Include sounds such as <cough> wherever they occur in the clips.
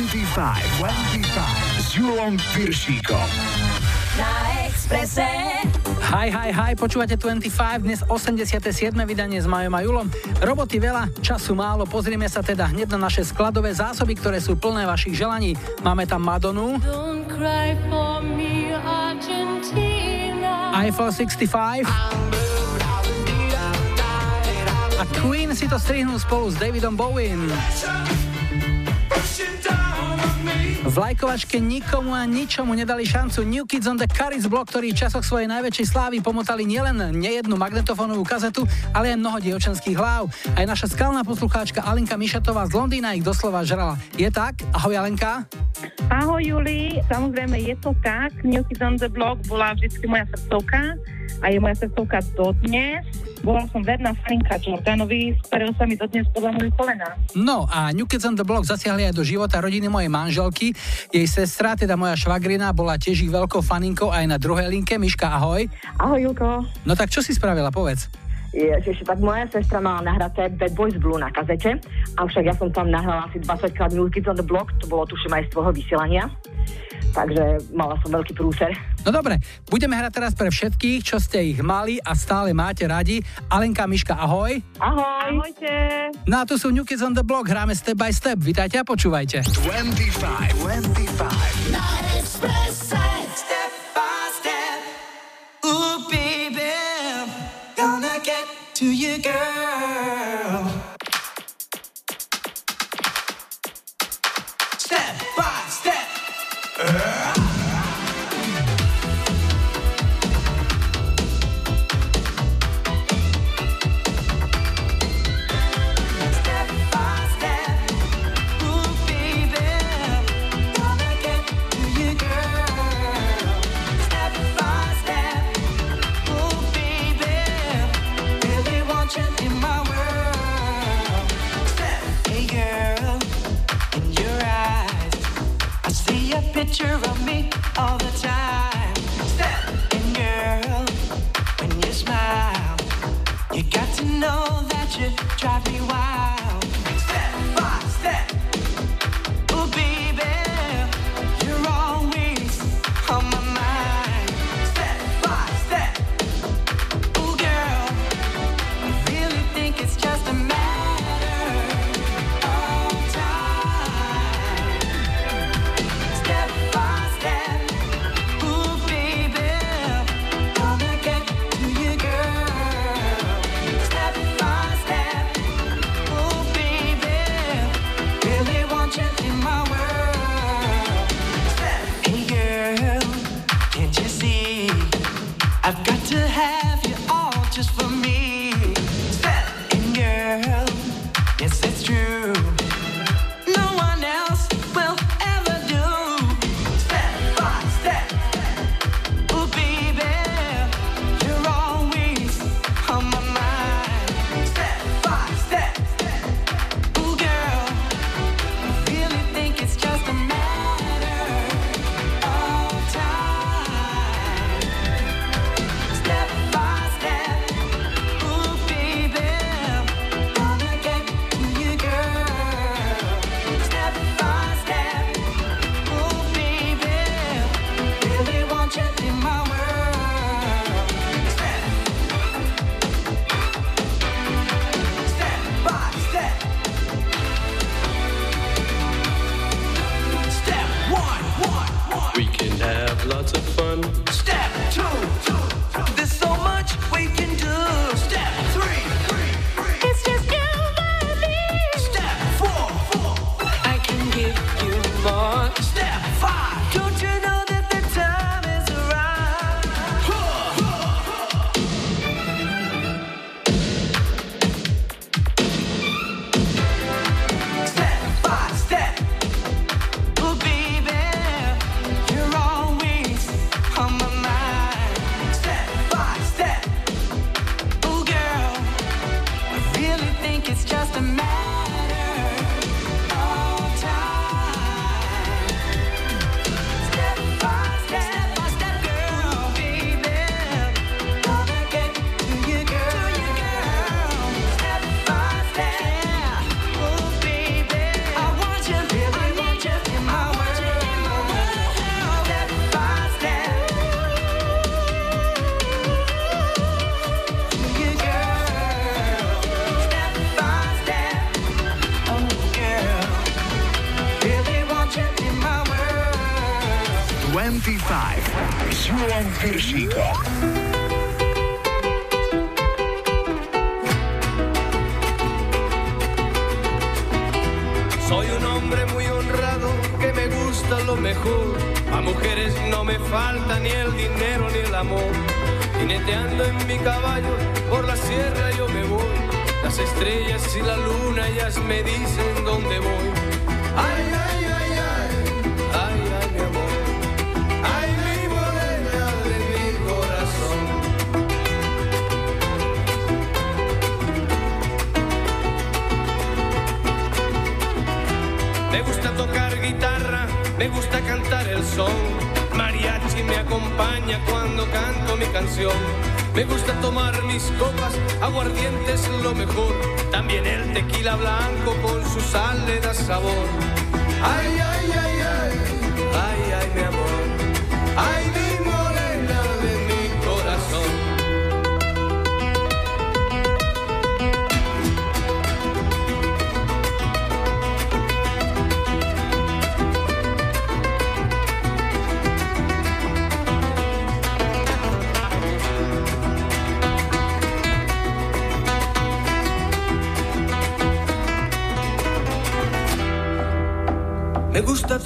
25, 25 s Julom Piršíkom. Na Exprese. Hi, hi, hi, počúvate 25, dnes 87. vydanie s Majom a Julom. Roboty veľa, času málo, pozrieme sa teda hneď na naše skladové zásoby, ktoré sú plné vašich želaní. Máme tam Madonu, Eiffel 65 a Queen si to strihnú spolu s Davidom Bowen. Thank you. V lajkovačke nikomu a ničomu nedali šancu New Kids on the Caris Block, ktorí v časoch svojej najväčšej slávy pomotali nielen nejednu magnetofónovú kazetu, ale aj mnoho dievčenských hlav. Aj naša skalná poslucháčka Alinka Mišatová z Londýna ich doslova žrala. Je tak? Ahoj Alenka. Ahoj Juli, samozrejme je to tak. New Kids on the Block bola vždy moja srdcovka a je moja srdcovka dodnes. Bola som verná faninka Jordanovi, z ktorého sa mi dodnes podľa moje kolena. No a New Kids on the Block zasiahli aj do života rodiny mojej manželky. Jej sestra, teda moja švagrina, bola tiež ich veľkou faninkou aj na druhej linke. Miška, ahoj. Ahoj Julko. No tak čo si spravila, povedz. Ježiš, tak moja sestra mala nahraté Bad Boys Blue na kazete, avšak ja som tam nahrala asi 20 krát New Kids on the Block, to bolo tuším aj z tvojho vysielania takže mala som veľký prúser. No dobre, budeme hrať teraz pre všetkých, čo ste ich mali a stále máte radi. Alenka, Miška, ahoj. Ahoj. Ahojte. No a tu sú New Kids on the Block, hráme step by step. Vítajte a počúvajte. 25, 25. To you, girl. Step by step. Step drive me wild.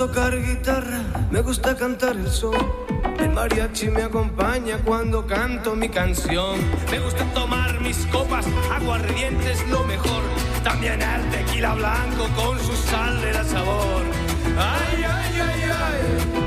Tocar guitarra, me gusta cantar el son. El mariachi me acompaña cuando canto mi canción. Me gusta tomar mis copas, aguardiente es lo mejor. También el tequila blanco con su sal le da sabor. Ay, ay, ay, ay,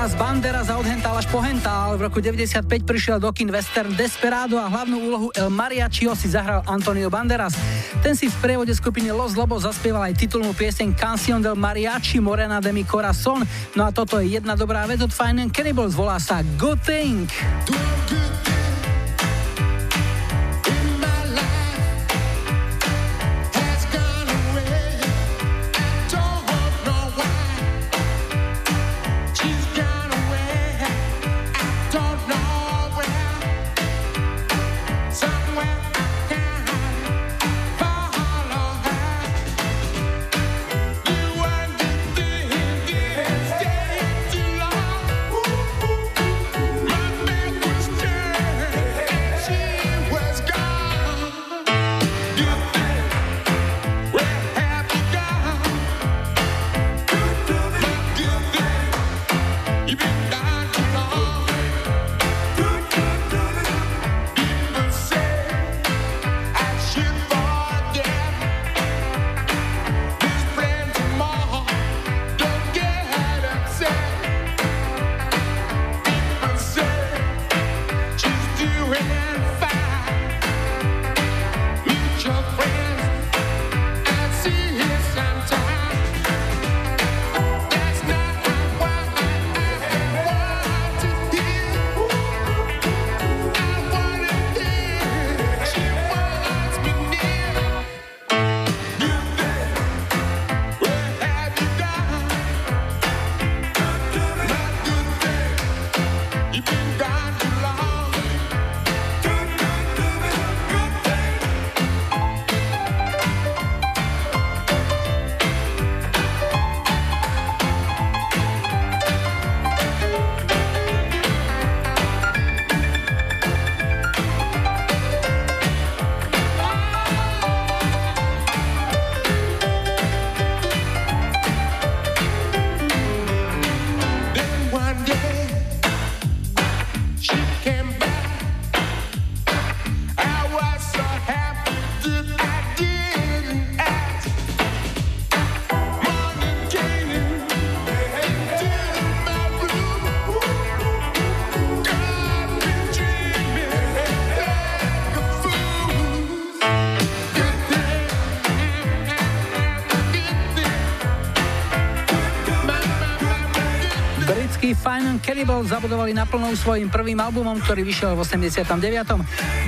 Odteraz Banderas a odhental až pohental. V roku 95 prišiel do kin western Desperado a hlavnú úlohu El Mariachio si zahral Antonio Banderas. Ten si v prievode skupiny Los Lobos zaspieval aj titulnú pieseň Canción del Mariachi Morena de mi Corazón. No a toto je jedna dobrá vec od Fine Cannibals, volá sa Good Thing. Been gone Cannibal zabudovali naplnou svojim prvým albumom, ktorý vyšiel v 89.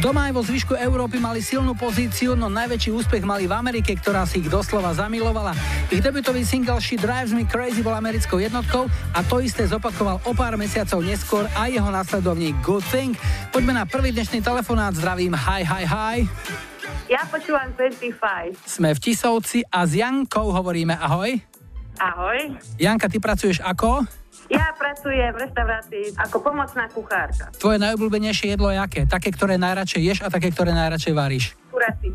Doma aj vo zvyšku Európy mali silnú pozíciu, no najväčší úspech mali v Amerike, ktorá si ich doslova zamilovala. Ich debutový single She Drives Me Crazy bol americkou jednotkou a to isté zopakoval o pár mesiacov neskôr aj jeho následovník Good Thing. Poďme na prvý dnešný telefonát, zdravím, hi, hi, hi. Ja počúvam 25. Sme v Tisovci a s Jankou hovoríme ahoj. Ahoj. Janka, ty pracuješ ako? Ja pracujem v reštaurácii ako pomocná kuchárka. Tvoje najobľúbenejšie jedlo je aké? Také, ktoré najradšej ješ a také, ktoré najradšej varíš? Kurací.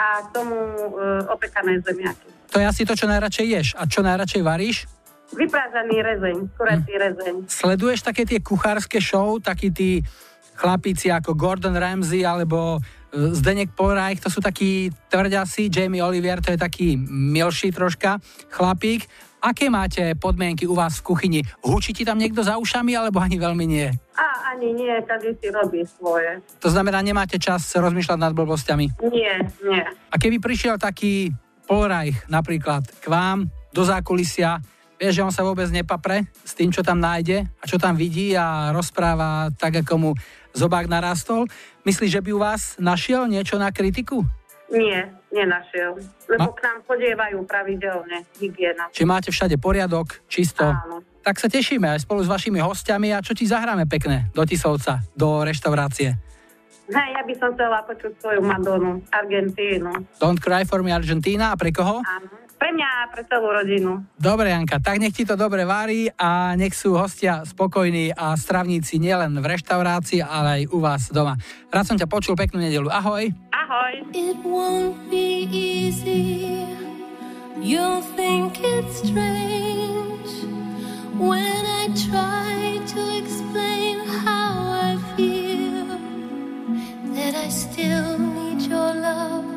A k tomu e, opekané zemiaky. To je asi to, čo najradšej ješ. A čo najradšej varíš? Vyprážaný rezeň, kurací Hm. rezeň. Sleduješ také tie kuchárske show, takí tí chlapíci ako Gordon Ramsay alebo e, Zdenek Polreich, to sú takí tvrďasi, Jamie Olivier, to je taký milší troška chlapík. Aké máte podmienky u vás v kuchyni? Hučí ti tam niekto za ušami, alebo ani veľmi nie? A ani nie, každý si robí svoje. To znamená, nemáte čas rozmýšľať nad blbostiami. Nie, nie. A keby prišiel taký Polreich napríklad k vám do zákulisia, vieš, že on sa vôbec nepapre s tým, čo tam nájde a čo tam vidí a rozpráva tak, ako mu zobák narastol. Myslíš, že by u vás našiel niečo na kritiku? Nie, nenašiel. Lebo Ma- k nám chodievajú pravidelne hygiena. Či máte všade poriadok, čisto? Áno. Tak sa tešíme aj spolu s vašimi hostiami a čo ti zahráme pekne do Tisovca, do reštaurácie. Hej, ja by som chcela počuť svoju Madonu, Argentínu. Don't cry for me Argentina a pre koho? Áno. Pre mňa a pre celú rodinu. Dobre, Janka, tak nech ti to dobre varí a nech sú hostia spokojní a stravníci nielen v reštaurácii, ale aj u vás doma. Rád som ťa počul, peknú nedelu. Ahoj. Ahoj. It won't be easy. You'll think it's strange when I try to explain how I feel. That I still need your love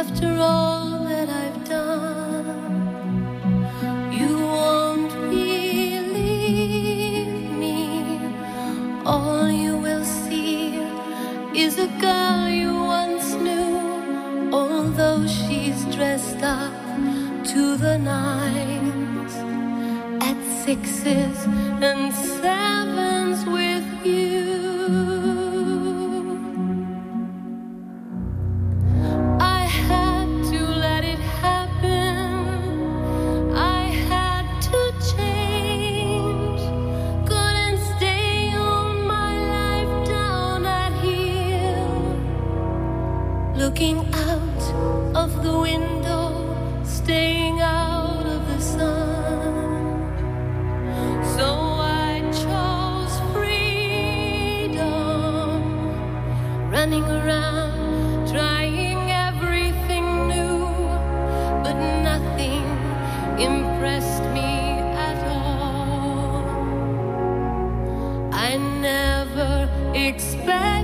after all that I've done. You won't believe me. All you will see is a girl you once knew, although she's dressed up to the nines at sixes and sevens with you. Looking out of the window, staying out of the sun. So I chose freedom running around, trying everything new, but nothing impressed me at all. I never expected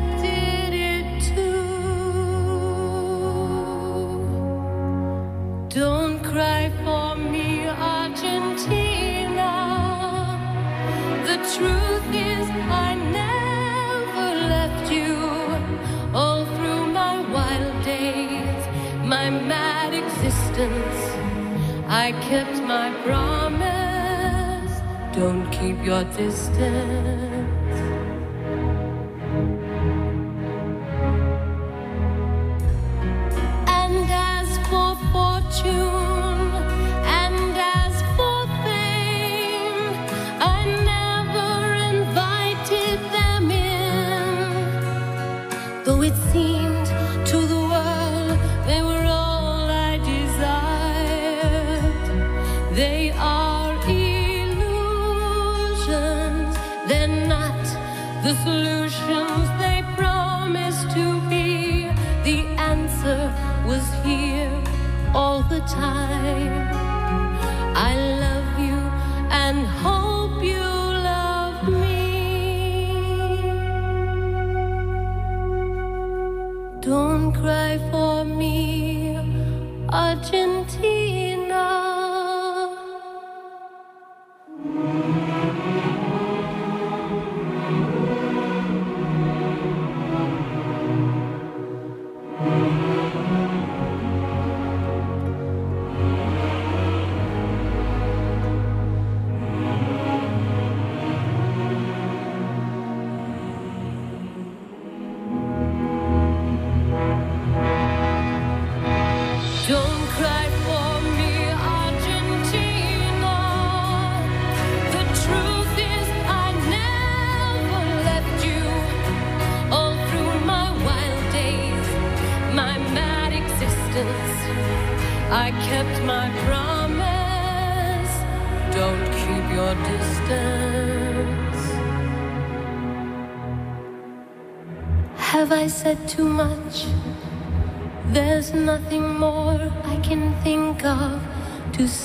I kept my promise. Don't keep your distance.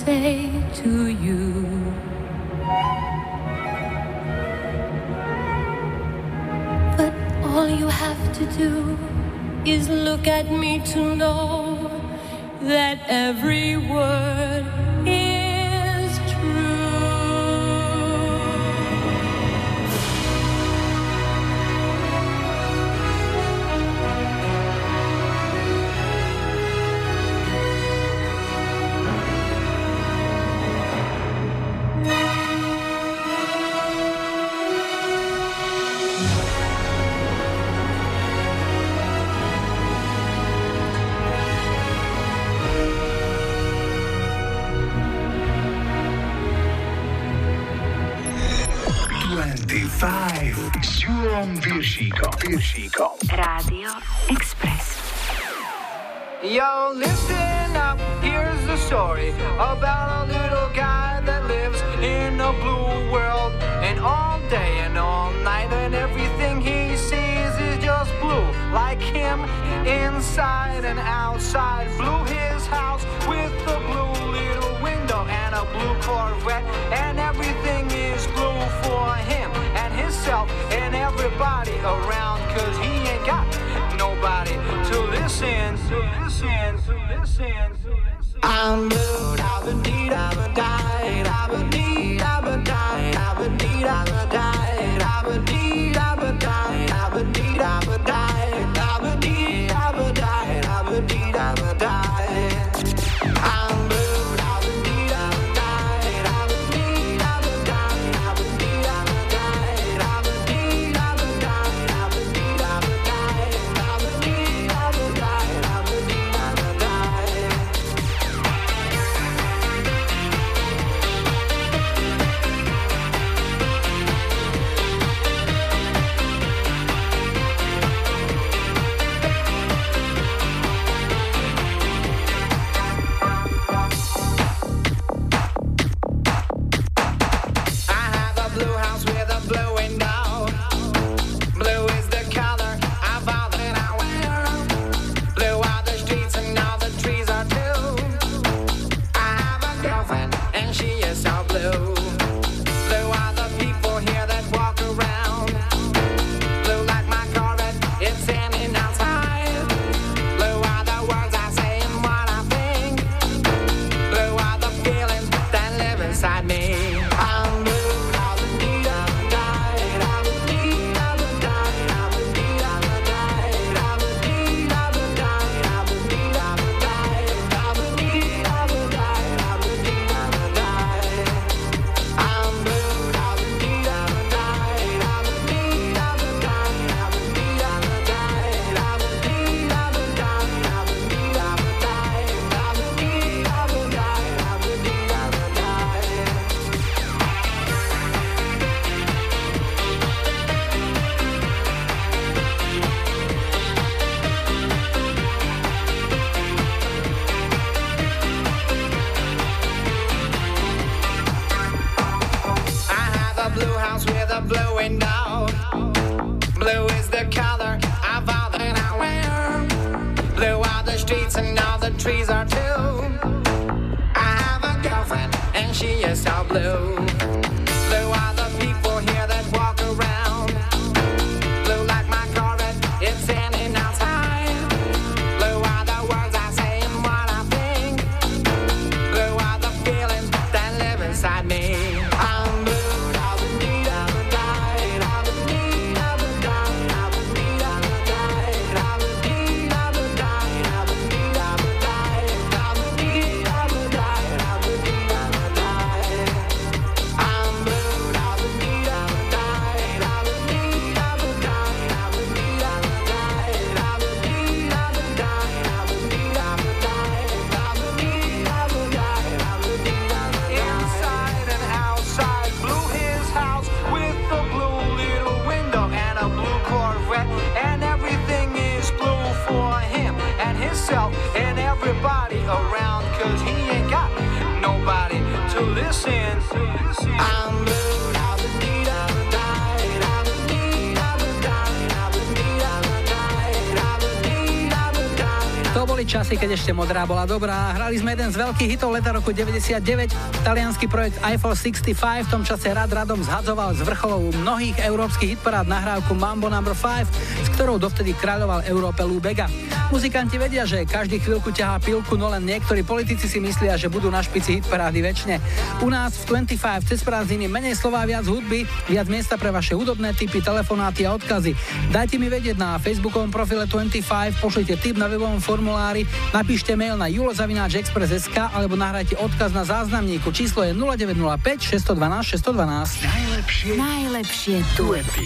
say to you? But all you have to do is look at me to know. 25 Sjurom Viršikom. Viršikom. Radio Express. Yo, listen up, here's the story about a little guy that lives in a blue world. And all day and all night, and everything he sees is just blue. Like him, inside and outside. blue. his house with a blue little window and a blue Corvette, and everything is blue for him and himself and everybody around cause he ain't got nobody to listen to listen to listen to listen. I'm blue, I've been deed, I've been died, I've been deed, I've been died, I've been deed, I've been died side man. Časy, keď ešte modrá bola dobrá. Hrali sme jeden z veľkých hitov leta roku 99. Talianský projekt Eiffel 65 v tom čase rad radom zhadzoval z vrcholov mnohých európskych hitparád nahrávku Mambo No. 5, s ktorou dovtedy kráľoval Európe Lou Bega. Muzikanti vedia, že každý chvíľku ťahá pilku, no len niektorí politici si myslia, že budú na špici hitparády väčšine. U nás v 25 cez prázdniny menej slova, viac hudby, viac miesta pre vaše hudobné typy, telefonáty a odkazy. Dajte mi vedieť na facebookovom profile 25, pošlite tip na webovom formulári, napíšte mail na julozavináčexpress.sk alebo nahrajte odkaz na záznamníku. Číslo je 0905 612 612. Najlepšie, Najlepšie duety.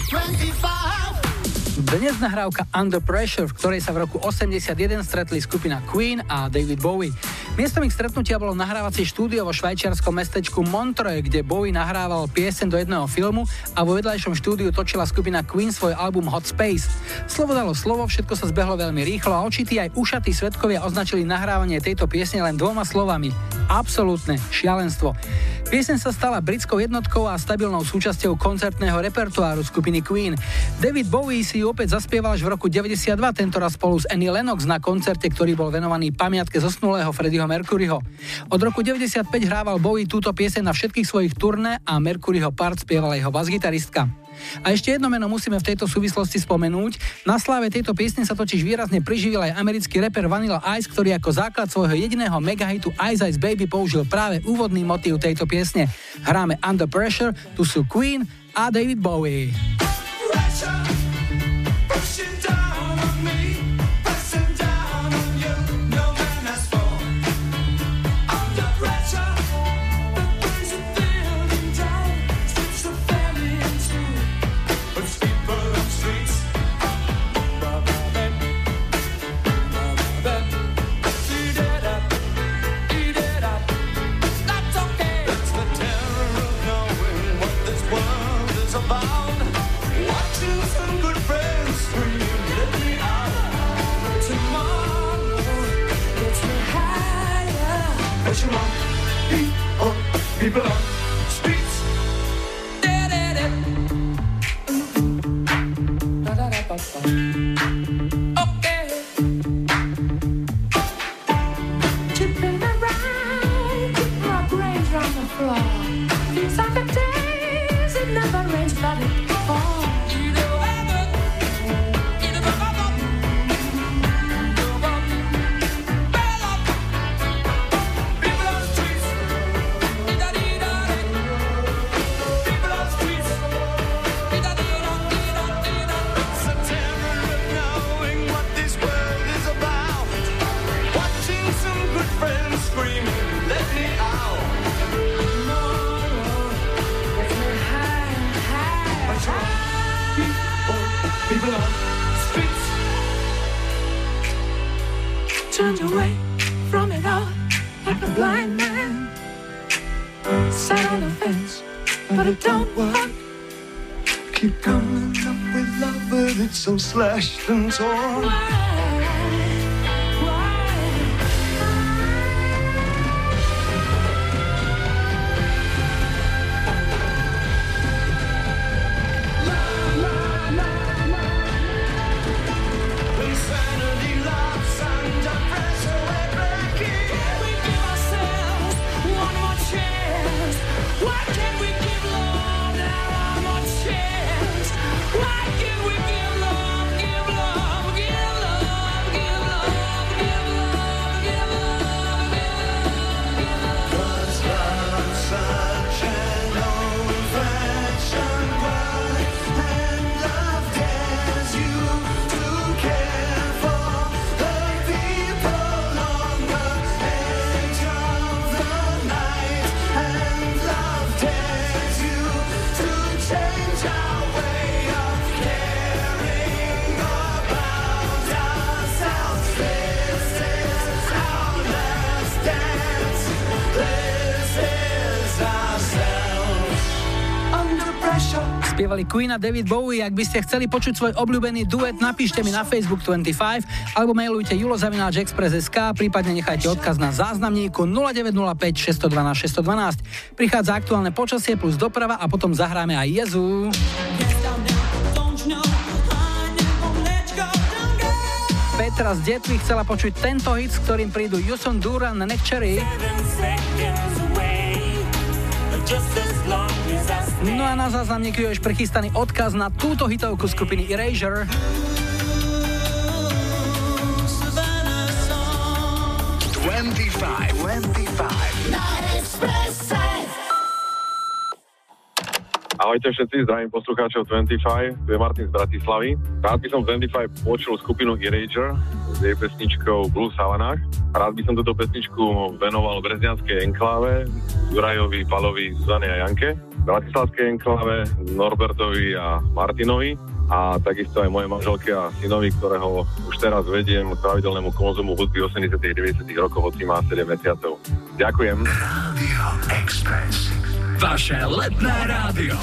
Dnes nahrávka Under Pressure, v ktorej sa v roku 81 stretli skupina Queen a David Bowie. Miestom ich stretnutia bolo nahrávacie štúdio vo švajčiarskom mestečku Montreux, kde Bowie nahrával piesen do jedného filmu a vo vedľajšom štúdiu točila skupina Queen svoj album Hot Space. Slovo dalo slovo, všetko sa zbehlo veľmi rýchlo a očití aj ušatí svetkovia označili nahrávanie tejto piesne len dvoma slovami. Absolútne šialenstvo. Piesen sa stala britskou jednotkou a stabilnou súčasťou koncertného repertoáru skupiny Queen. David Bowie si ju opäť zaspieval až v roku 92, tentoraz spolu s Annie Lennox na koncerte, ktorý bol venovaný pamiatke zosnulého Freddieho Mercuryho. Od roku 95 hrával Bowie túto pieseň na všetkých svojich turné a Mercuryho part spievala jeho basgitaristka. A ešte jedno meno musíme v tejto súvislosti spomenúť. Na sláve tejto piesne sa totiž výrazne priživil aj americký reper Vanilla Ice, ktorý ako základ svojho jediného megahitu Ice Ice Baby použil práve úvodný motív tejto piesne. Hráme Under Pressure, tu sú Queen a David Bowie. People on streets. Tripping slashed and torn. Spievali Queen a David Bowie. Ak by ste chceli počuť svoj obľúbený duet, napíšte mi na Facebook 25 alebo mailujte julozavináčexpress.sk, prípadne nechajte odkaz na záznamníku 0905 612 612. Prichádza aktuálne počasie plus doprava a potom zahráme aj Jezu. Petra z Detvy chcela počuť tento hit, s ktorým prídu Yusun Duran, Neck No a na záznam niekto je už prichystaný odkaz na túto hitovku skupiny Erasure. 25, 25. Ahojte všetci, zdravím poslucháčov 25, tu je Martin z Bratislavy. Rád by som v 25 počul skupinu Eraser s jej pesničkou Blue Savanách. Rád by som túto pesničku venoval Breznianskej enkláve, Jurajovi, Palovi, Zuzane a Janke, Bratislavskej enkláve, Norbertovi a Martinovi a takisto aj mojej manželke a synovi, ktorého už teraz vediem k pravidelnému konzumu hudby 80 90 rokov, hoci má 7 mesiacov. Ďakujem. Radio Express. Vaše letné rádio.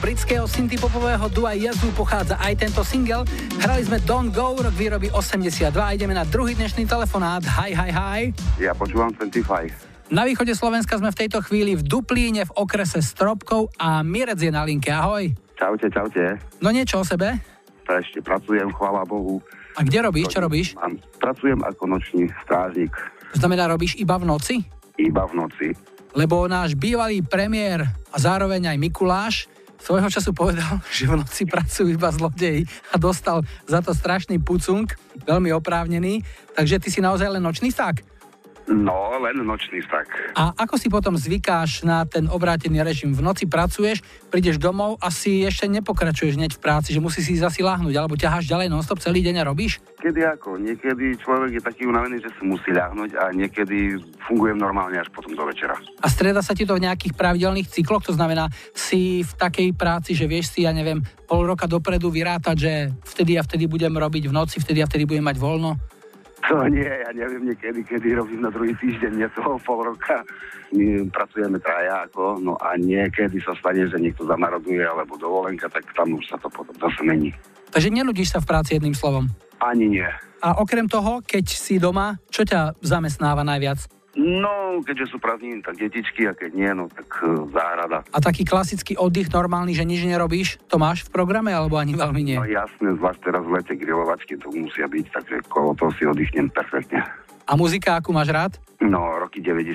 Britského synthpopového dua Yazoo pochádza aj tento single. Hrali sme Don't Go, rok výroby 82 a ideme na druhý dnešný telefonát. Hi, hi, hi. Ja počúvam 25. Na východe Slovenska sme v tejto chvíli v Duplíne v okrese Stropkov a Mirec je na linke. Ahoj. Čaute, čaute. No niečo o sebe? To ešte pracujem, chvála Bohu. A kde robíš? Čo robíš? Mám- Pracujem ako nočný strážnik. To znamená, robíš iba v noci? Iba v noci. Lebo náš bývalý premiér a zároveň aj Mikuláš svojho času povedal, <laughs> že v noci pracujú iba zlodeji a dostal za to strašný pucung, veľmi oprávnený. Takže ty si naozaj len nočný sták. No, len nočný tak. A ako si potom zvykáš na ten obrátený režim? V noci pracuješ, prídeš domov a si ešte nepokračuješ hneď v práci, že musíš si zasi láhnuť, alebo ťaháš ďalej non-stop celý deň a robíš? Kedy ako? Niekedy človek je taký unavený, že si musí ľahnuť a niekedy fungujem normálne až potom do večera. A strieda sa ti to v nejakých pravidelných cykloch, to znamená, si v takej práci, že vieš si, ja neviem, pol roka dopredu vyrátať, že vtedy a vtedy budem robiť v noci, vtedy a vtedy budem mať voľno. To nie, ja neviem niekedy, kedy robím na druhý týždeň, nie toho pol roka. My pracujeme traja ako, no a niekedy sa stane, že niekto zamaroduje alebo dovolenka, tak tam už sa to potom zase mení. Takže neludíš sa v práci jedným slovom. Ani nie. A okrem toho, keď si doma, čo ťa zamestnáva najviac? No, keďže sú prázdniny, tak detičky a keď nie, no tak uh, záhrada. A taký klasický oddych normálny, že nič nerobíš, to máš v programe alebo ani veľmi nie? No jasné, zvlášť teraz v lete grilovačky to musia byť, takže kolo toho si oddychnem perfektne. A muzika, akú máš rád? No, roky 90.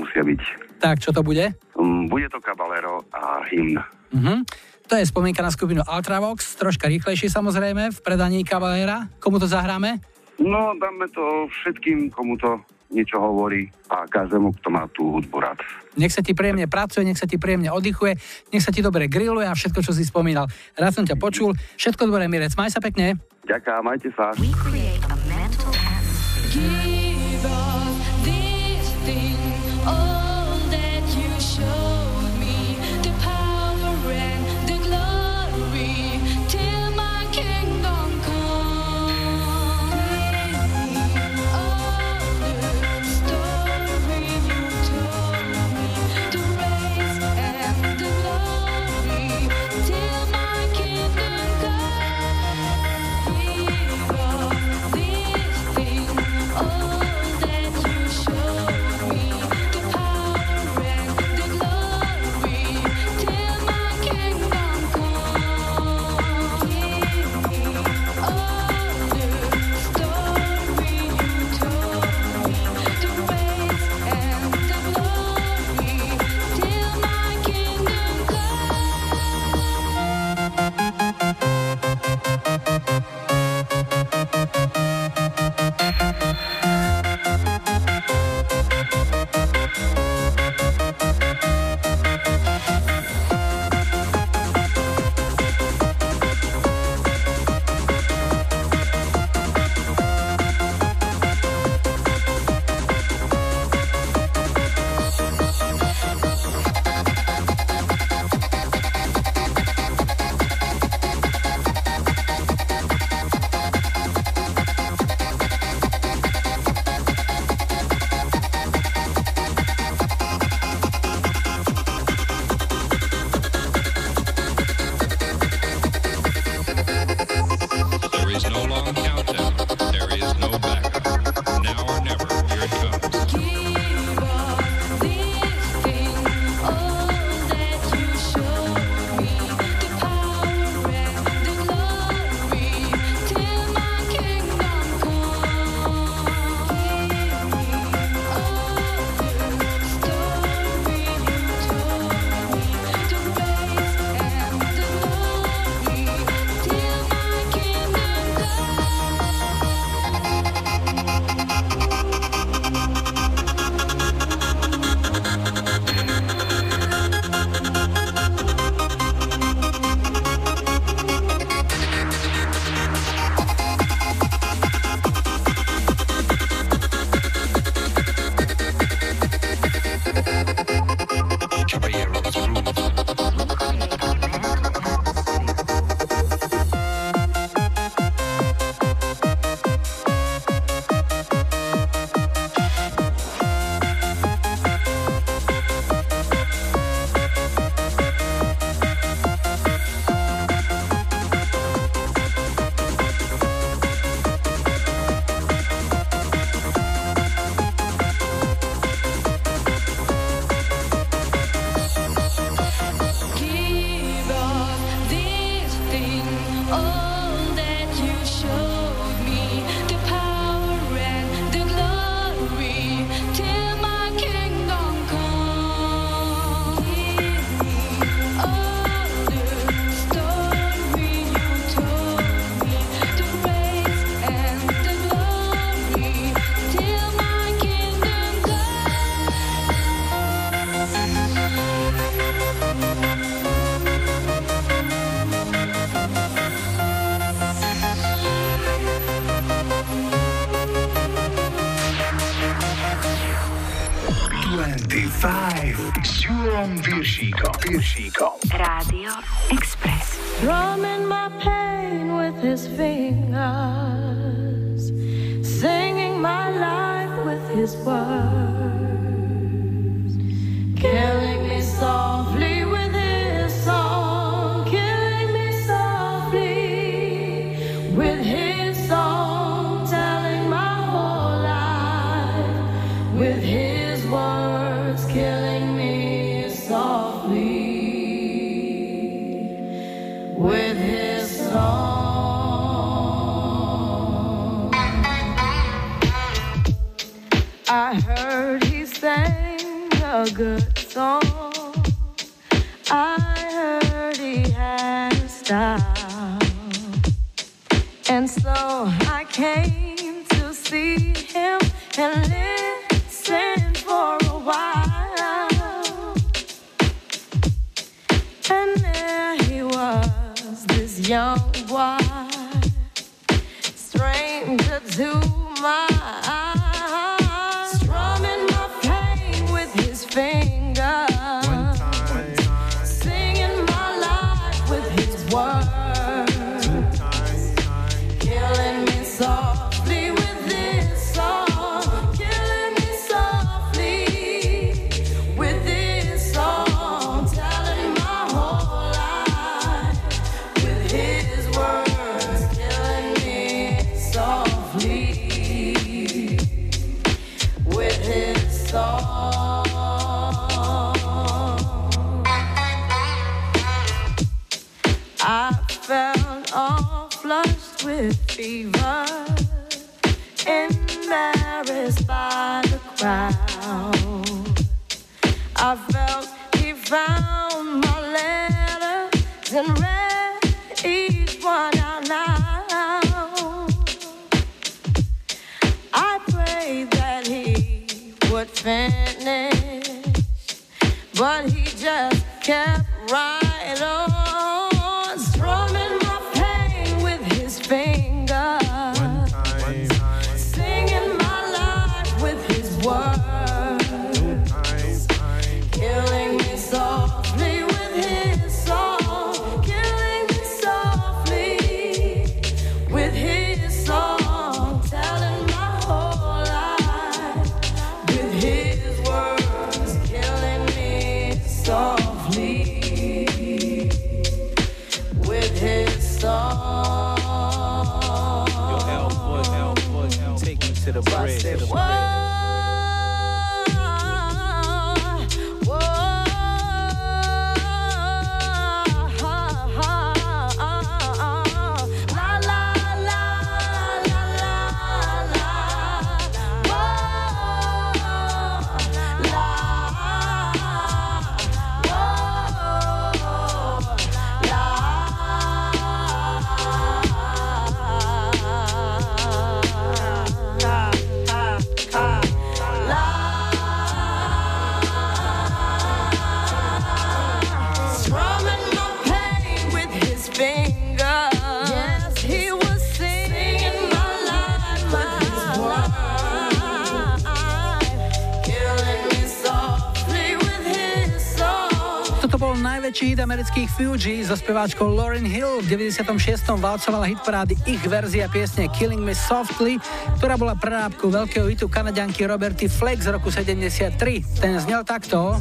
musia byť. Tak, čo to bude? Um, bude to Caballero a hymn. Mhm. To je spomienka na skupinu Ultravox, troška rýchlejšie samozrejme v predaní Cavalera. Komu to zahráme? No, dáme to všetkým, komu to niečo hovorí a každému, kto má tú hudbu rád. Nech sa ti príjemne pracuje, nech sa ti príjemne oddychuje, nech sa ti dobre grilluje a všetko, čo si spomínal. Rád som ťa počul. Všetko dobré, Mirec. Maj sa pekne. Ďakujem, majte sa. Give Refugee so speváčkou Lauren Hill v 96. valcovala hit parády ich verzia piesne Killing Me Softly, ktorá bola prerábku veľkého hitu kanaďanky Roberty Fleck z roku 73. Ten znel takto.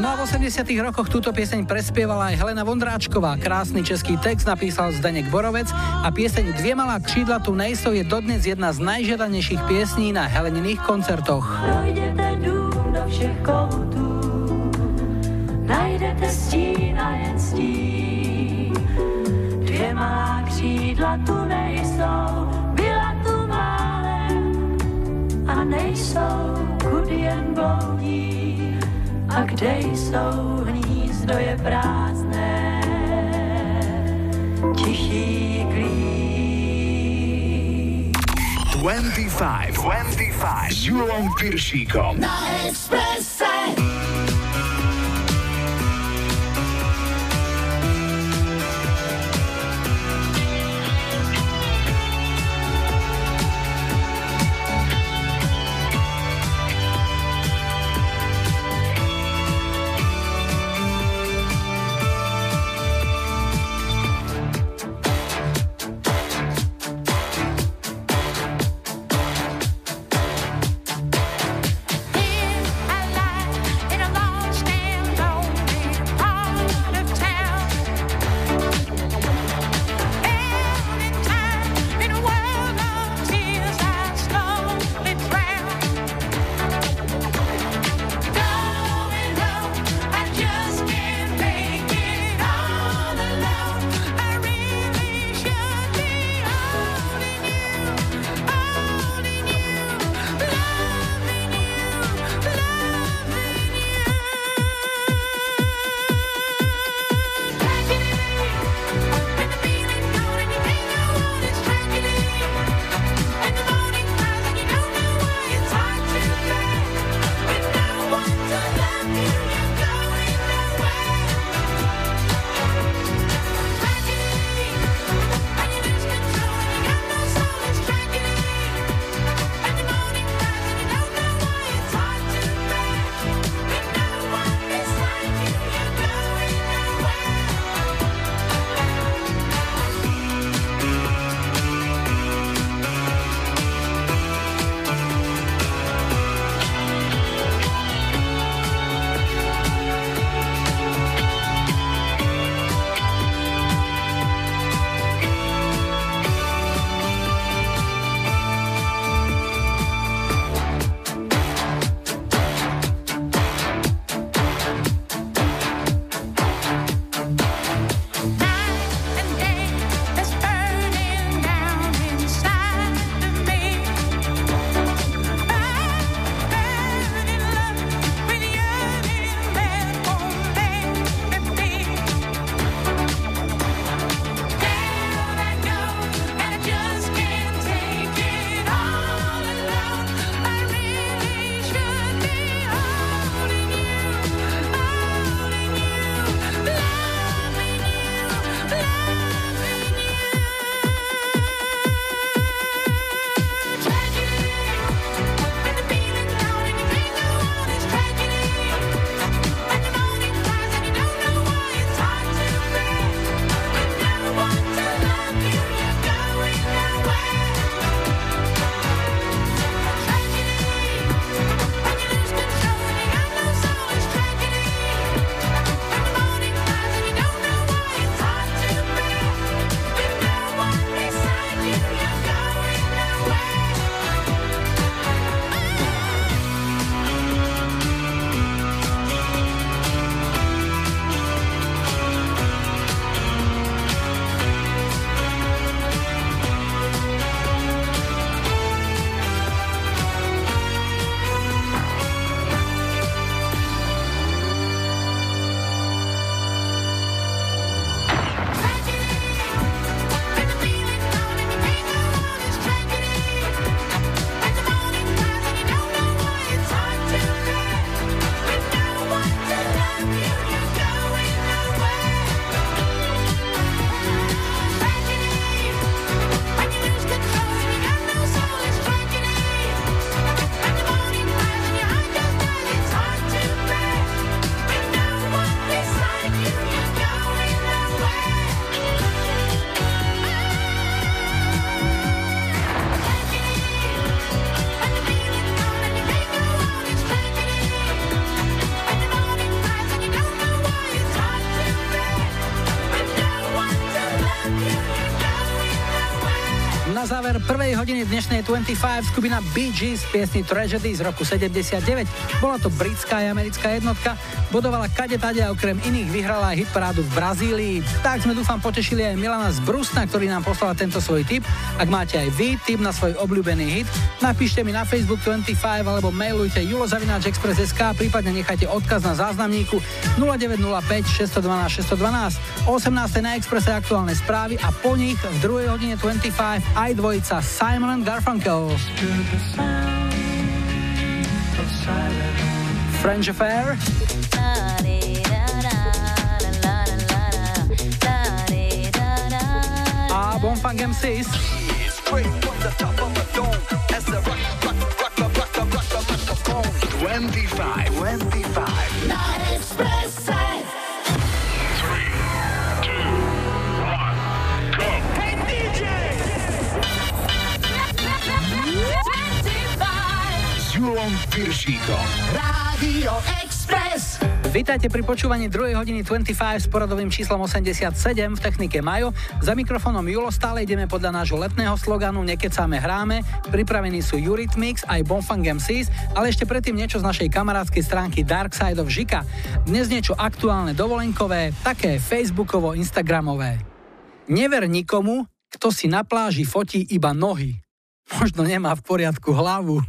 No v 80 rokoch túto pieseň prespievala aj Helena Vondráčková. Krásny český text napísal Zdenek Borovec a pieseň Dvie malá křídla tu nejsou je dodnes jedna z najžiadanejších piesní na Heleniných koncertoch. Dojdete kože koutů. Najdete stín a jen stín, dvě má křídla tu nejsou, byla tu málem a nejsou, kudy jen bloudí. A kde jsou hnízdo je prázdné, tichý 25. 25. S Júlom Piršíkom. Na Expresse. Záver prvej hodiny dnešnej 25 skupina Bee Gees piesni Tragedy z roku 79. Bola to britská a americká jednotka, bodovala kade tade a okrem iných vyhrala aj hitparádu v Brazílii. Tak sme dúfam potešili aj Milana z Brusna, ktorý nám poslal tento svoj tip. Ak máte aj vy tip na svoj obľúbený hit, napíšte mi na Facebook 25 alebo mailujte julozavináčexpress.sk prípadne nechajte odkaz na záznamníku 0905 612 612. O 18. na Expresse aktuálne správy a po nich v druhej hodine 25 aj dvojica Simon and Garfunkel. French Affair. A Bonfang MCs. 25, 25. S Julom Piršíkom. Rádio Express. Vítajte pri počúvaní 2. hodiny 25 s poradovým číslom 87 v technike Majo. Za mikrofónom Julo stále ideme podľa nášho letného sloganu Nekecáme hráme. Pripravení sú Eurythmics aj Bonfang MCs, ale ešte predtým niečo z našej kamarádskej stránky Dark Side of Žika. Dnes niečo aktuálne dovolenkové, také facebookovo-instagramové. Never nikomu, kto si na pláži fotí iba nohy. Možno nemá v poriadku hlavu.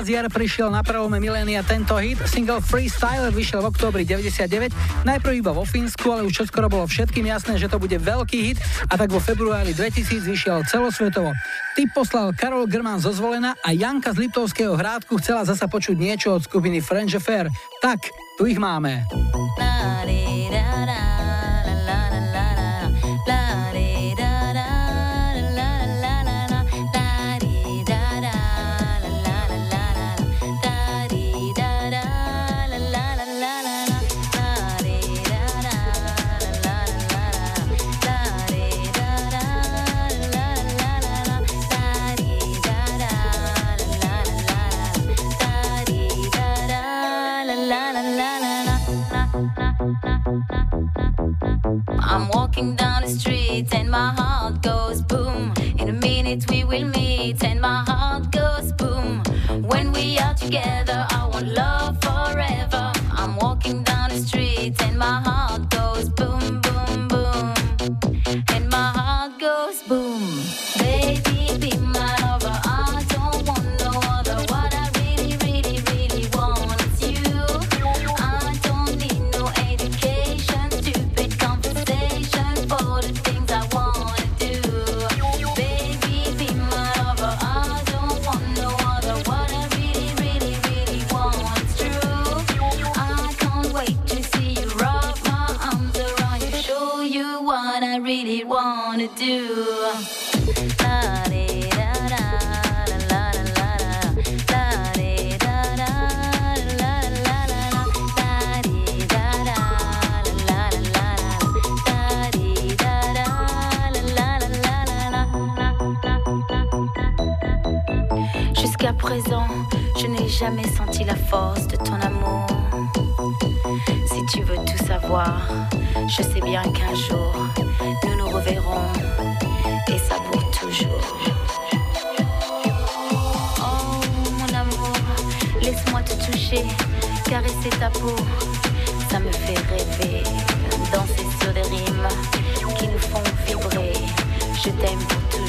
na jar prišiel na prvom milénia tento hit. Single Freestyler vyšiel v októbri 99, najprv iba vo Fínsku, ale už skoro bolo všetkým jasné, že to bude veľký hit a tak vo februári 2000 vyšiel celosvetovo. Ty poslal Karol Grman zo Zvolena a Janka z Liptovského hrádku chcela zasa počuť niečo od skupiny French Affair. Tak, tu ich máme.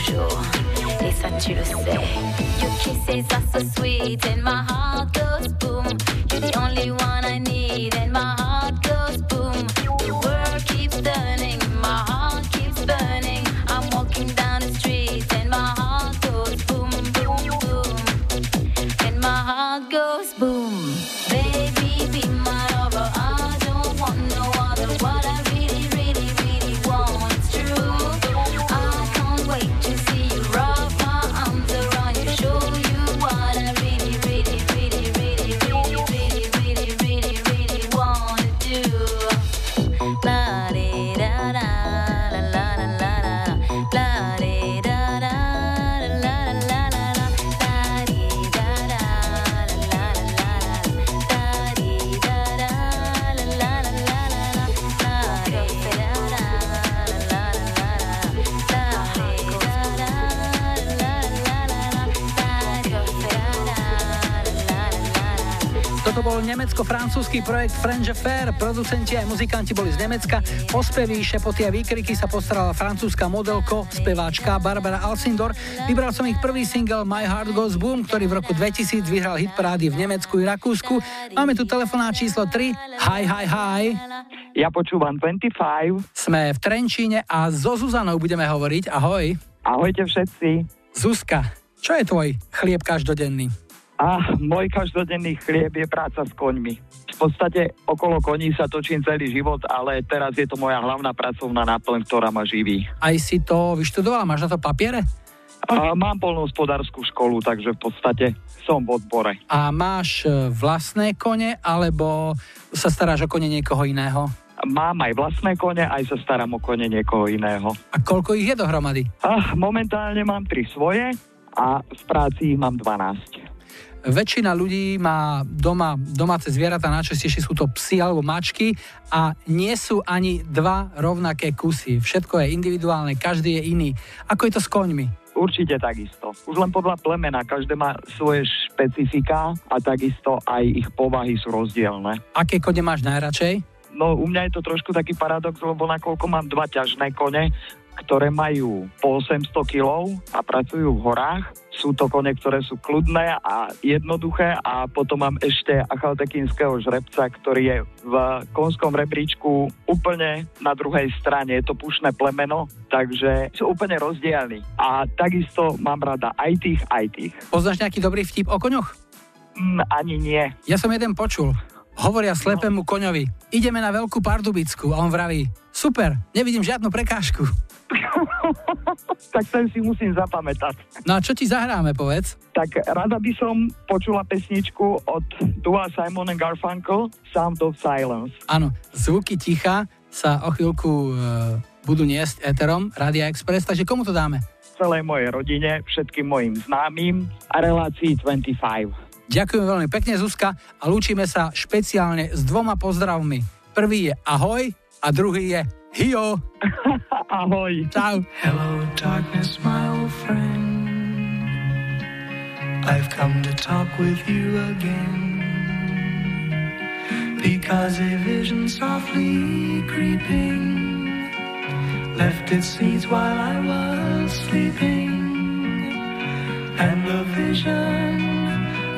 toujours. Et ça, tu le sais. Your kisses are so sweet and my heart goes boom. You're the only one I need and my heart nemecko-francúzsky projekt French Affair. Producenti aj muzikanti boli z Nemecka. O spevy, šepoty a výkriky sa postarala francúzska modelko, speváčka Barbara Alcindor. Vybral som ich prvý single My Heart Goes Boom, ktorý v roku 2000 vyhral hit parády v Nemecku i Rakúsku. Máme tu telefonát číslo 3. Hi, hi, hi. Ja počúvam 25. Sme v Trenčíne a so Zuzanou budeme hovoriť. Ahoj. Ahojte všetci. Zuzka, čo je tvoj chlieb každodenný? A môj každodenný chlieb je práca s koňmi. V podstate okolo koní sa točím celý život, ale teraz je to moja hlavná pracovná náplň, ktorá ma živí. Aj si to vyštudoval? Máš na to papiere? A mám polnohospodárskú školu, takže v podstate som v odbore. A máš e, vlastné kone, alebo sa staráš o kone niekoho iného? Mám aj vlastné kone, aj sa starám o kone niekoho iného. A koľko ich je dohromady? A momentálne mám tri svoje a v práci ich mám 12. Väčšina ľudí má doma domáce zvieratá, najčastejšie sú to psy alebo mačky a nie sú ani dva rovnaké kusy. Všetko je individuálne, každý je iný. Ako je to s koňmi? Určite takisto. Už len podľa plemena, každé má svoje špecifika a takisto aj ich povahy sú rozdielne. Aké kone máš najradšej? No u mňa je to trošku taký paradox, lebo nakoľko mám dva ťažné kone, ktoré majú po 800 kg a pracujú v horách. Sú to kone, ktoré sú kľudné a jednoduché a potom mám ešte achaltekínskeho žrebca, ktorý je v konskom rebríčku úplne na druhej strane. Je to pušné plemeno, takže sú úplne rozdielni. A takisto mám rada aj tých, aj tých. Poznáš nejaký dobrý vtip o koňoch? Mm, ani nie. Ja som jeden počul. Hovoria slepému koňovi, ideme na Veľkú Pardubicku a on vraví, super, nevidím žiadnu prekážku. <laughs> tak ten si musím zapamätať. No a čo ti zahráme, povedz? Tak rada by som počula pesničku od Dua Simon and Garfunkel Sound of Silence. Áno, zvuky ticha sa o chvíľku e, budú niesť éterom Radia Express, takže komu to dáme? Celej mojej rodine, všetkým mojim známym a relácii 25. Ďakujem veľmi pekne, Zuzka, a lúčime sa špeciálne s dvoma pozdravmi. Prvý je ahoj a druhý je hio. <laughs> ahoj. Čau. Hello, darkness, my old friend. I've come to talk with you again. Because a vision softly creeping left its seeds while I was sleeping. And the vision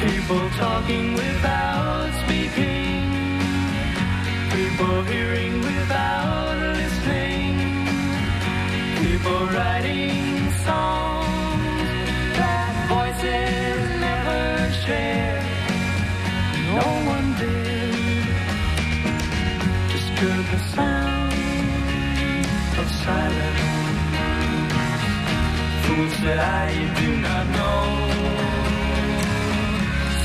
People talking without speaking. People hearing without listening. People writing songs that voices never share. No one did. Just good the sound of silence. Fools say I do not know.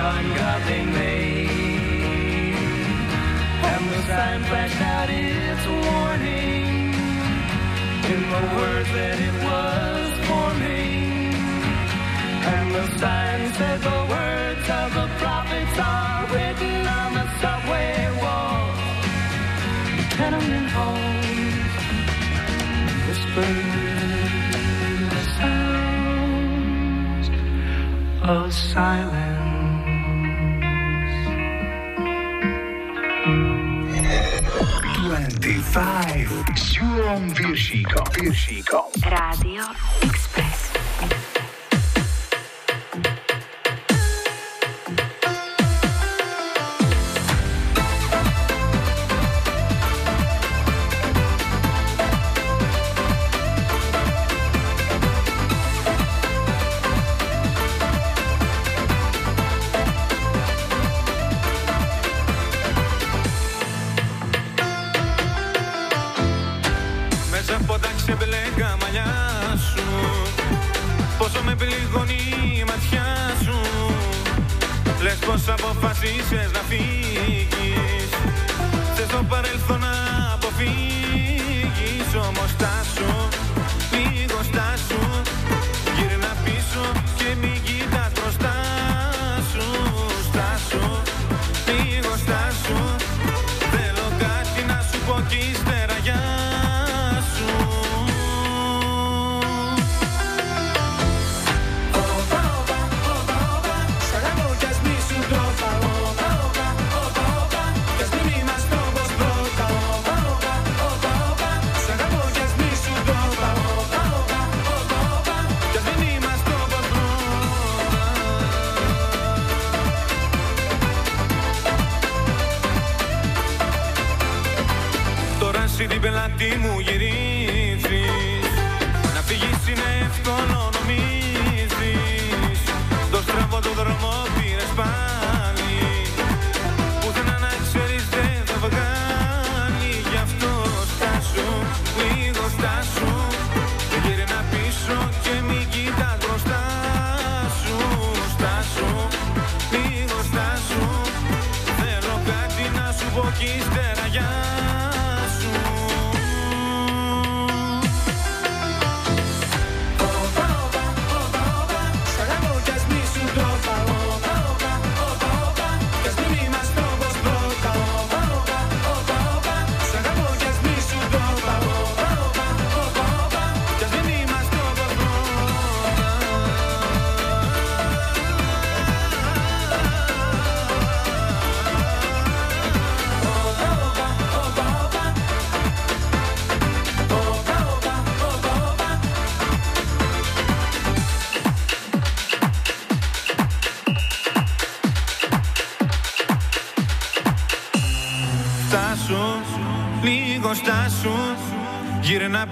god made. And the sign flashed out its warning in the words that it was forming. And the sign said the words of the prophets are written on the subway walls, the tenement halls, whispered the sounds of silence. 25 s Julom Viršíkom. Viršíkom. Rádio Express.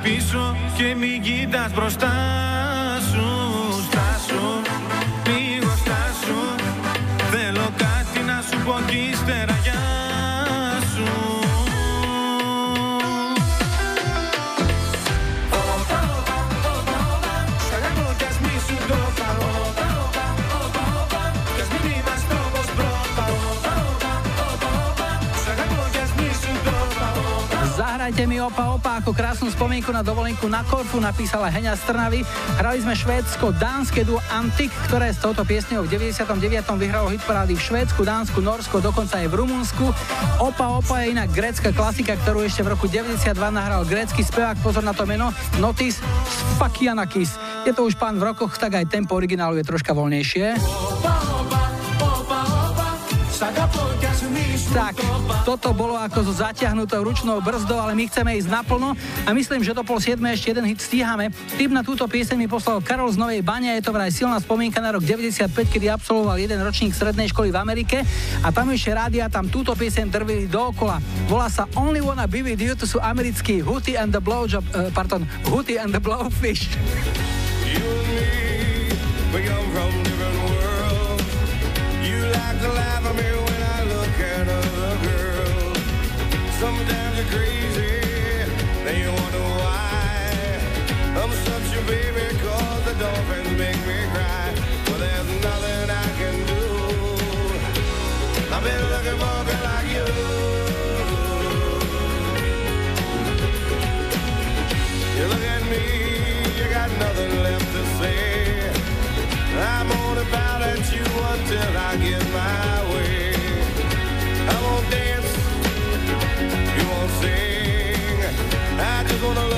Πίσω και μην κοιτάς μπροστά spomienku na dovolenku na Korfu napísala Heňa z Trnavy. Hrali sme Švédsko, dánske duo Antik, ktoré s touto piesňou v 99. vyhralo hitparády v Švédsku, Dánsku, Norsku, dokonca aj v Rumunsku. Opa opa je inak grécka klasika, ktorú ešte v roku 92 nahral grécky spevák, pozor na to meno, Notis Sfakianakis. Je to už pán v rokoch, tak aj tempo originálu je troška voľnejšie. Tak, toto bolo ako so zatiahnutou ručnou brzdou, ale my chceme ísť naplno a myslím, že do pol 7 ešte jeden hit stíhame. Tým na túto pieseň mi poslal Karol z Novej Bane, je to vraj silná spomienka na rok 95, kedy absolvoval jeden ročník strednej školy v Amerike a tam ešte rádia tam túto pieseň drvili dookola. Volá sa Only Wanna Be With You, to sú americkí Hootie and the Blowjob, uh, pardon, Hootie and the Blowfish. You and I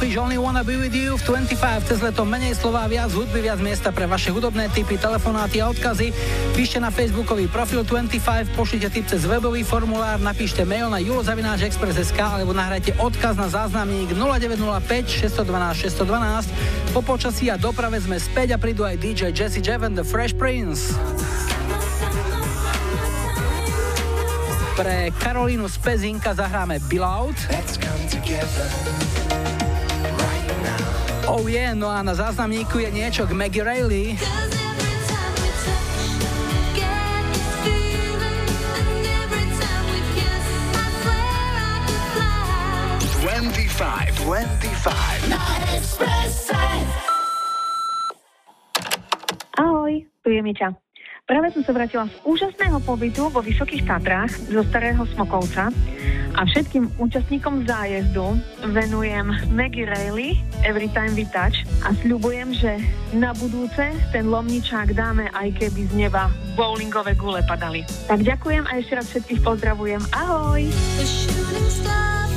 Blowfish Only Wanna Be With You v 25 cez leto menej slova, viac hudby, viac miesta pre vaše hudobné typy, telefonáty a odkazy. Píšte na facebookový profil 25, pošlite tip cez webový formulár, napíšte mail na julozavináčexpress.sk alebo nahrajte odkaz na záznamník 0905 612 612. Po počasí a doprave sme späť a prídu aj DJ Jesse and the Fresh Prince. Pre Karolínu z Pezinka zahráme Bill Out. Oh yeah, no a na záznamníku je niečo k Maggie Rayleigh. Twenty-five, twenty-five. Ahoj, tu je Miča. Práve som sa vrátila z úžasného pobytu vo Vysokých Tatrách zo Starého Smokovca a všetkým účastníkom zájezdu venujem Maggie Rayleigh Every Time We Touch a sľubujem, že na budúce ten lomničák dáme aj keby z neba bowlingové gule padali. Tak ďakujem a ešte raz všetkých pozdravujem. Ahoj! Strange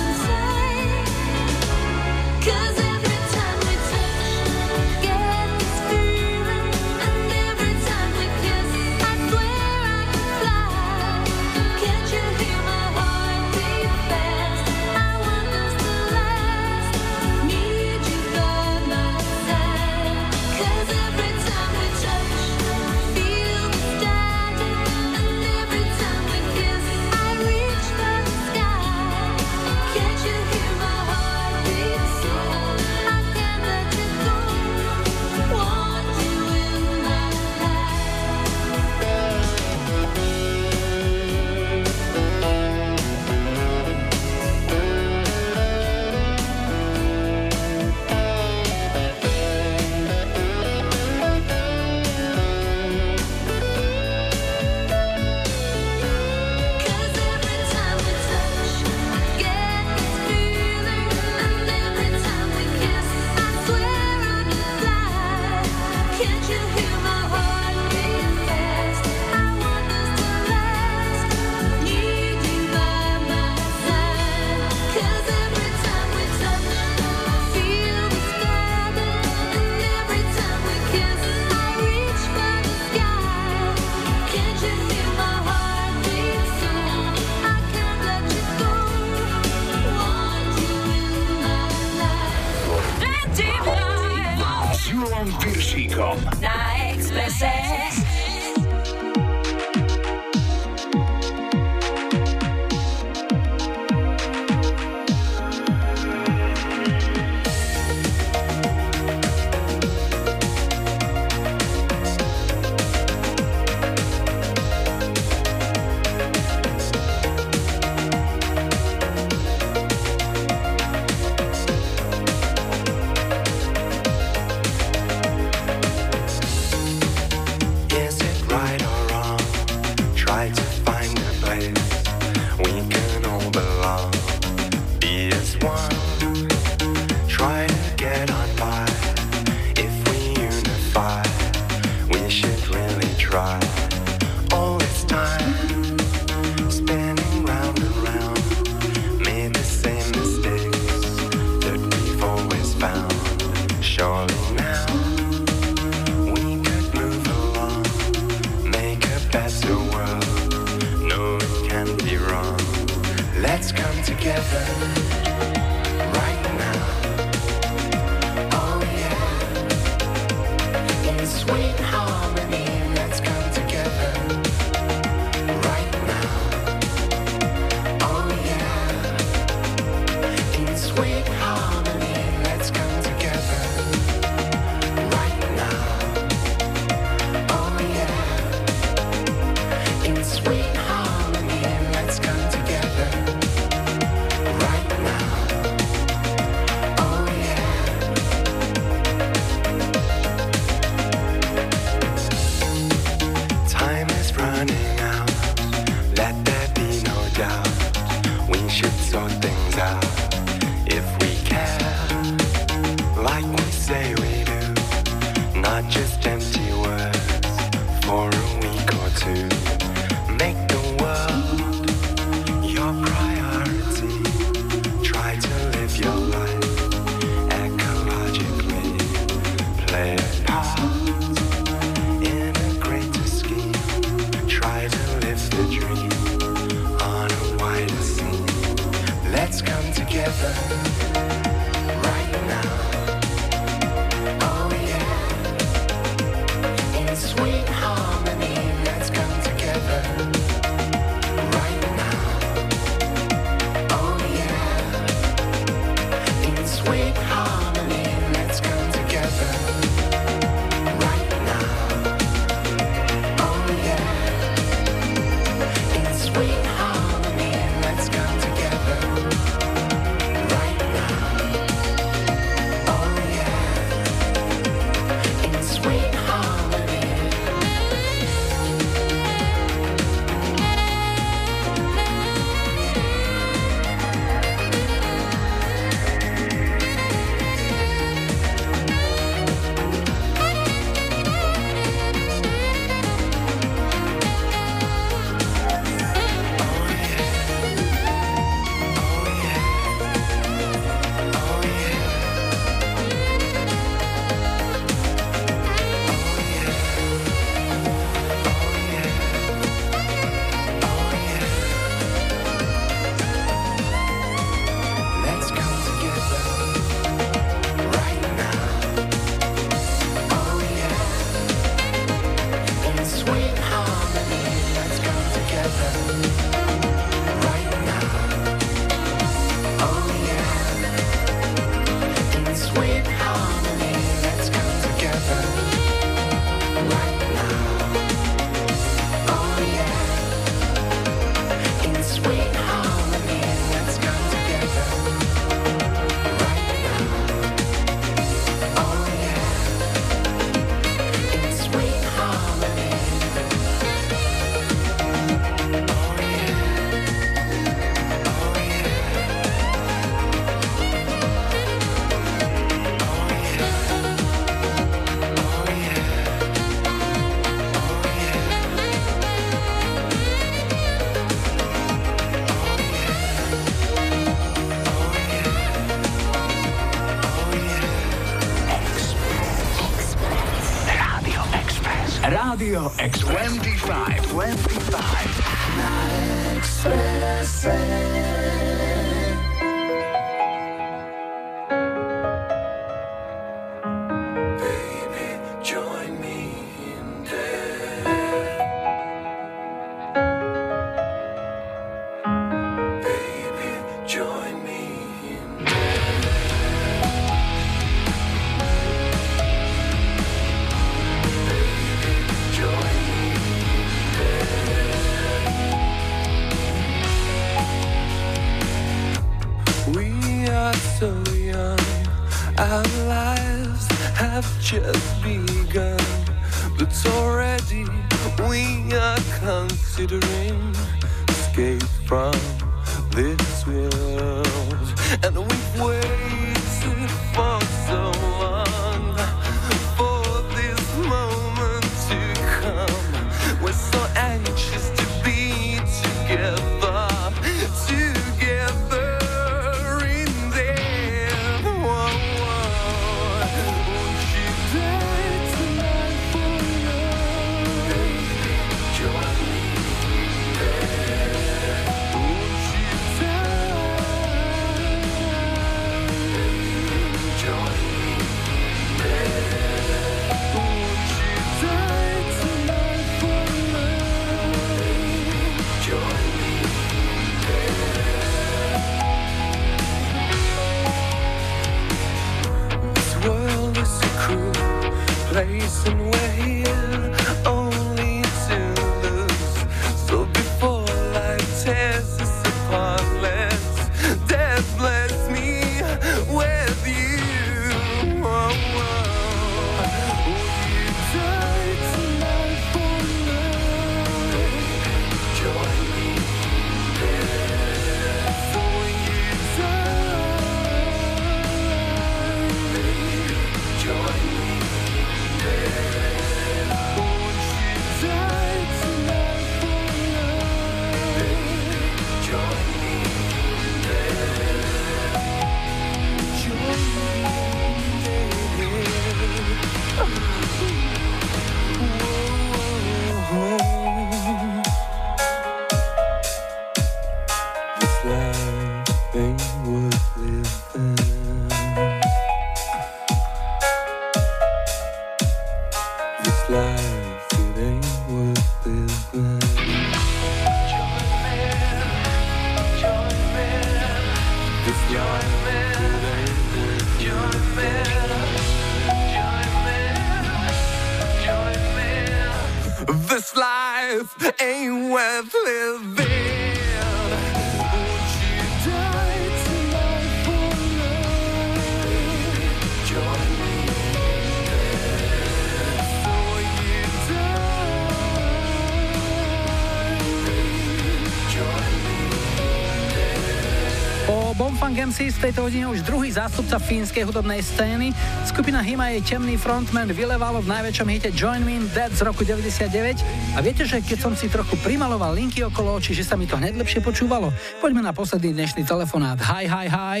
MC z tejto hodine už druhý zástupca fínskej hudobnej scény. Skupina Hima jej temný frontman vylevalo v najväčšom hite Join Me in Dead z roku 99. A viete, že keď som si trochu primaloval linky okolo očí, že sa mi to hneď lepšie počúvalo? Poďme na posledný dnešný telefonát. Hi, hi, hi.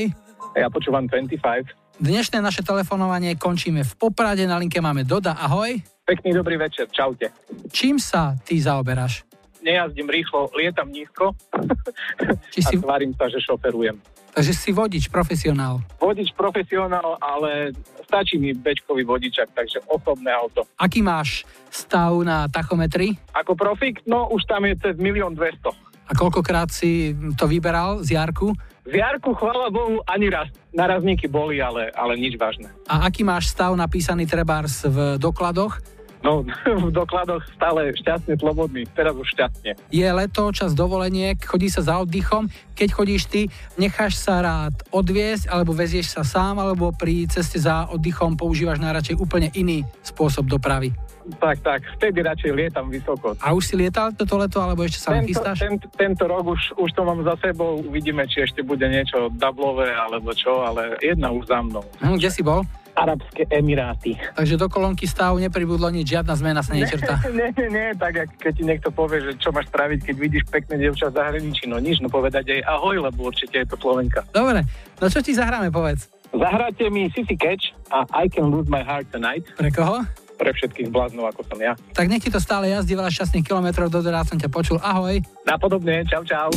Ja počúvam 25. Dnešné naše telefonovanie končíme v Poprade. Na linke máme Doda. Ahoj. Pekný dobrý večer, čaute. Čím sa ty zaoberáš? Nejazdím rýchlo, lietam nízko Či <laughs> a si- tvárim sa, že šoferujem. Takže si vodič, profesionál. Vodič profesionál, ale stačí mi bečkový vodičak, takže osobné auto. Aký máš stav na tachometri? Ako profik, no už tam je cez milión dvesto. A koľkokrát si to vyberal z Jarku? V Jarku, chvála Bohu, ani raz. Narazníky boli, ale, ale nič vážne. A aký máš stav napísaný trebárs v dokladoch? No, <laughs> v dokladoch stále šťastne slobodný, teraz už šťastne. Je leto, čas dovoleniek, chodí sa za oddychom. Keď chodíš ty, necháš sa rád odviesť, alebo vezieš sa sám, alebo pri ceste za oddychom používaš najradšej úplne iný spôsob dopravy. Tak, tak, vtedy radšej lietam vysoko. A už si lietal toto leto, alebo ešte sa Tento, chystáš? tento, tento rok už, už to mám za sebou, uvidíme, či ešte bude niečo dublové alebo čo, ale jedna už za mnou. Hm, kde si bol? Arabské Emiráty. Takže do kolónky stavu nepribudlo nič, žiadna zmena sa nečrta. <laughs> Nie, nie, nie, tak jak keď ti niekto povie, že čo máš spraviť, keď vidíš pekné dievča v zahraničí, no nič, no povedať jej ahoj, lebo určite je to Slovenka. Dobre, no čo ti zahráme, povedz. Zahráte mi Sissy Catch a I Can Lose My Heart Tonight. Pre koho? Pre všetkých bláznov, ako som ja. Tak nech ti to stále jazdí veľa šťastných kilometrov, do som ťa počul. Ahoj. Napodobne, čau, čau.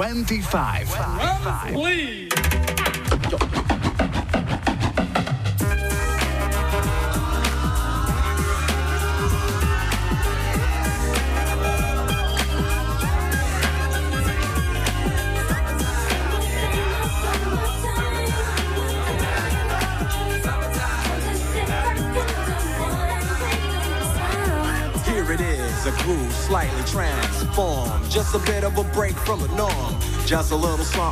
25. 25. Please.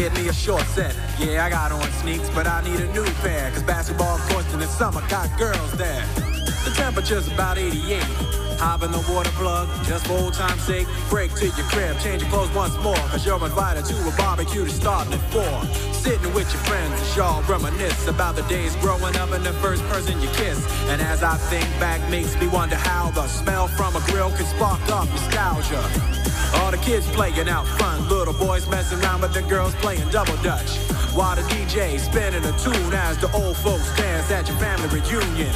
Get me a short set. Yeah, I got on sneaks, but I need a new pair. Cause basketball courts in the summer got girls there. The temperature's about 88. Hop in the water plug, just for old time's sake. Break to your crib, change your clothes once more. Cause you're invited to a barbecue to starting at 4. Sitting with your friends as y'all reminisce about the days growing up and the first person you kiss. And as I think back, makes me wonder how the smell from a grill can spark up nostalgia. All the kids playing out front, little boys messing around with the girls playing double dutch. While the DJ spinning a tune as the old folks dance at your family reunion.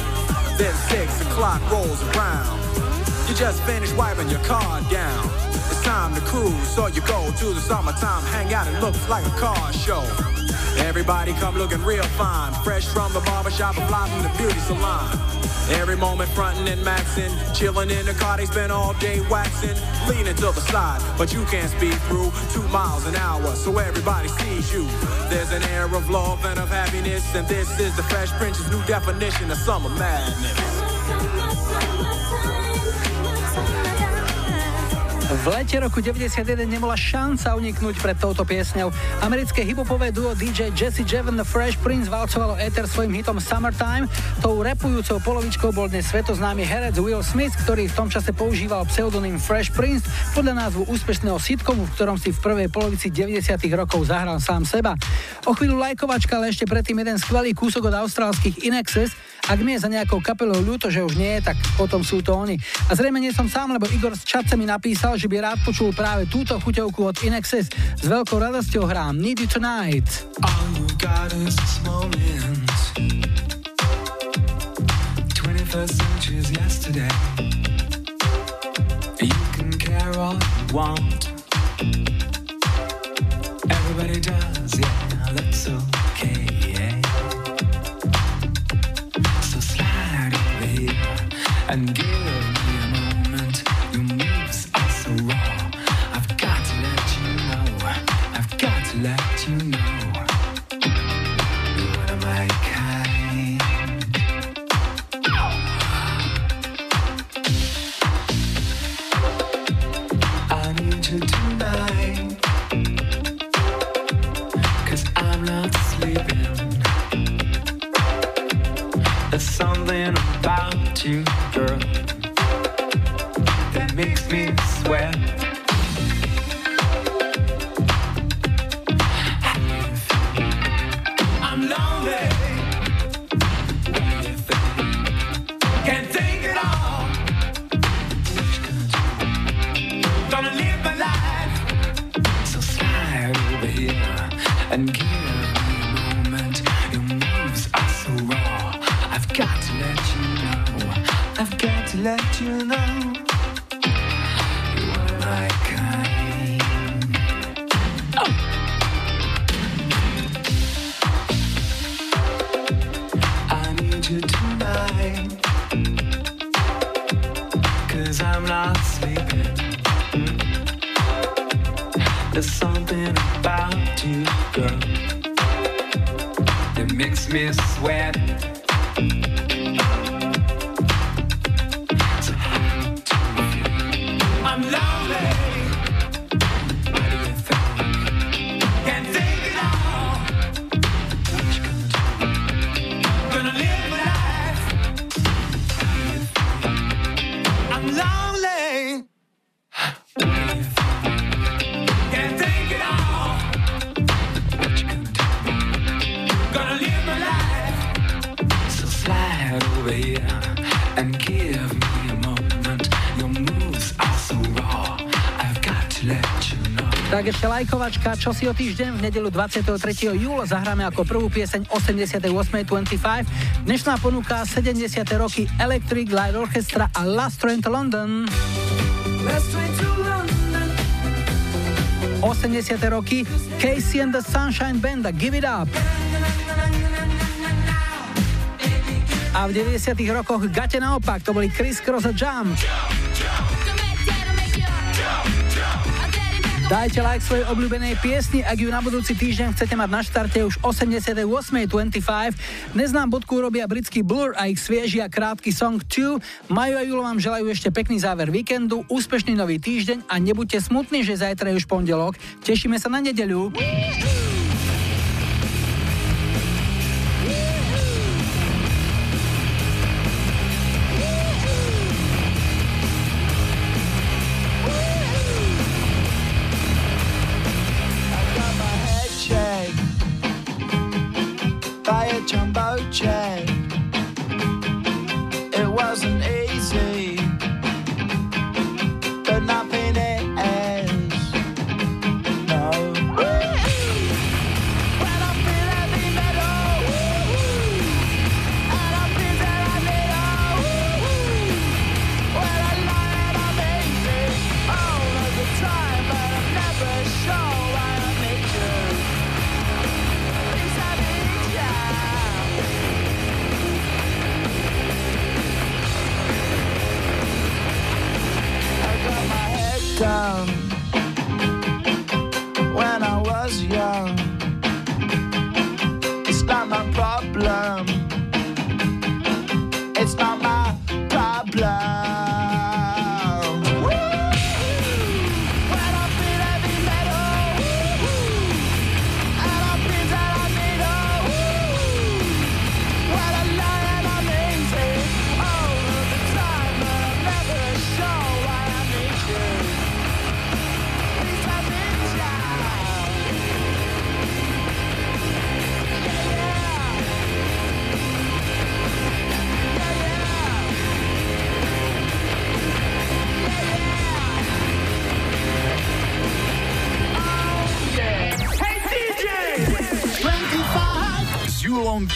Then six o'clock rolls around. You just finished wiping your car down. Time to cruise, so you go to the summertime hangout. It looks like a car show. Everybody come looking real fine. Fresh from the barbershop and fly from the beauty salon. Every moment frontin' and maxin', chillin' in the car, they spend all day waxing, leaning to the side, but you can't speed through two miles an hour, so everybody sees you. There's an air of love and of happiness, and this is the Fresh Prince's new definition of summer madness. V lete roku 91 nebola šanca uniknúť pred touto piesňou. Americké hipopové duo DJ Jesse The Fresh Prince valcovalo éter svojim hitom Summertime. Tou repujúcou polovičkou bol dnes svetoznámy herec Will Smith, ktorý v tom čase používal pseudonym Fresh Prince podľa názvu úspešného sitcomu, v ktorom si v prvej polovici 90 rokov zahral sám seba. O chvíľu lajkovačka, ale ešte predtým jeden skvelý kúsok od austrálskych Inexes. Ak mi je za nejakou kapelou ľúto, že už nie je, tak potom sú to oni. A zrejme nie som sám, lebo Igor z Čace mi napísal, že by rád počul práve túto chuťovku od Inexes. S veľkou radosťou hrám Need You Tonight. All you got is this moment. 21st century's yesterday. You can care all does, yeah, that's okay, and give lajkovačka, čo si o týždeň v nedelu 23. júla zahráme ako prvú pieseň 88.25. Dnešná ponuka 70. roky Electric Light Orchestra a Last Train to London. Let's train to London. 80. roky Casey and the Sunshine Band a Give It Up. A v 90. rokoch Gate naopak, to boli Chris Cross a Jump. Dajte like svojej obľúbenej piesni, ak ju na budúci týždeň chcete mať na štarte už 88.25. Dnes nám bodku robia britský Blur a ich svieži a krátky song 2. Maju a Julo vám želajú ešte pekný záver víkendu, úspešný nový týždeň a nebuďte smutní, že zajtra je už pondelok. Tešíme sa na nedeľu.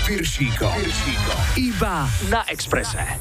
Piršíkom. Iba. Na Exprese.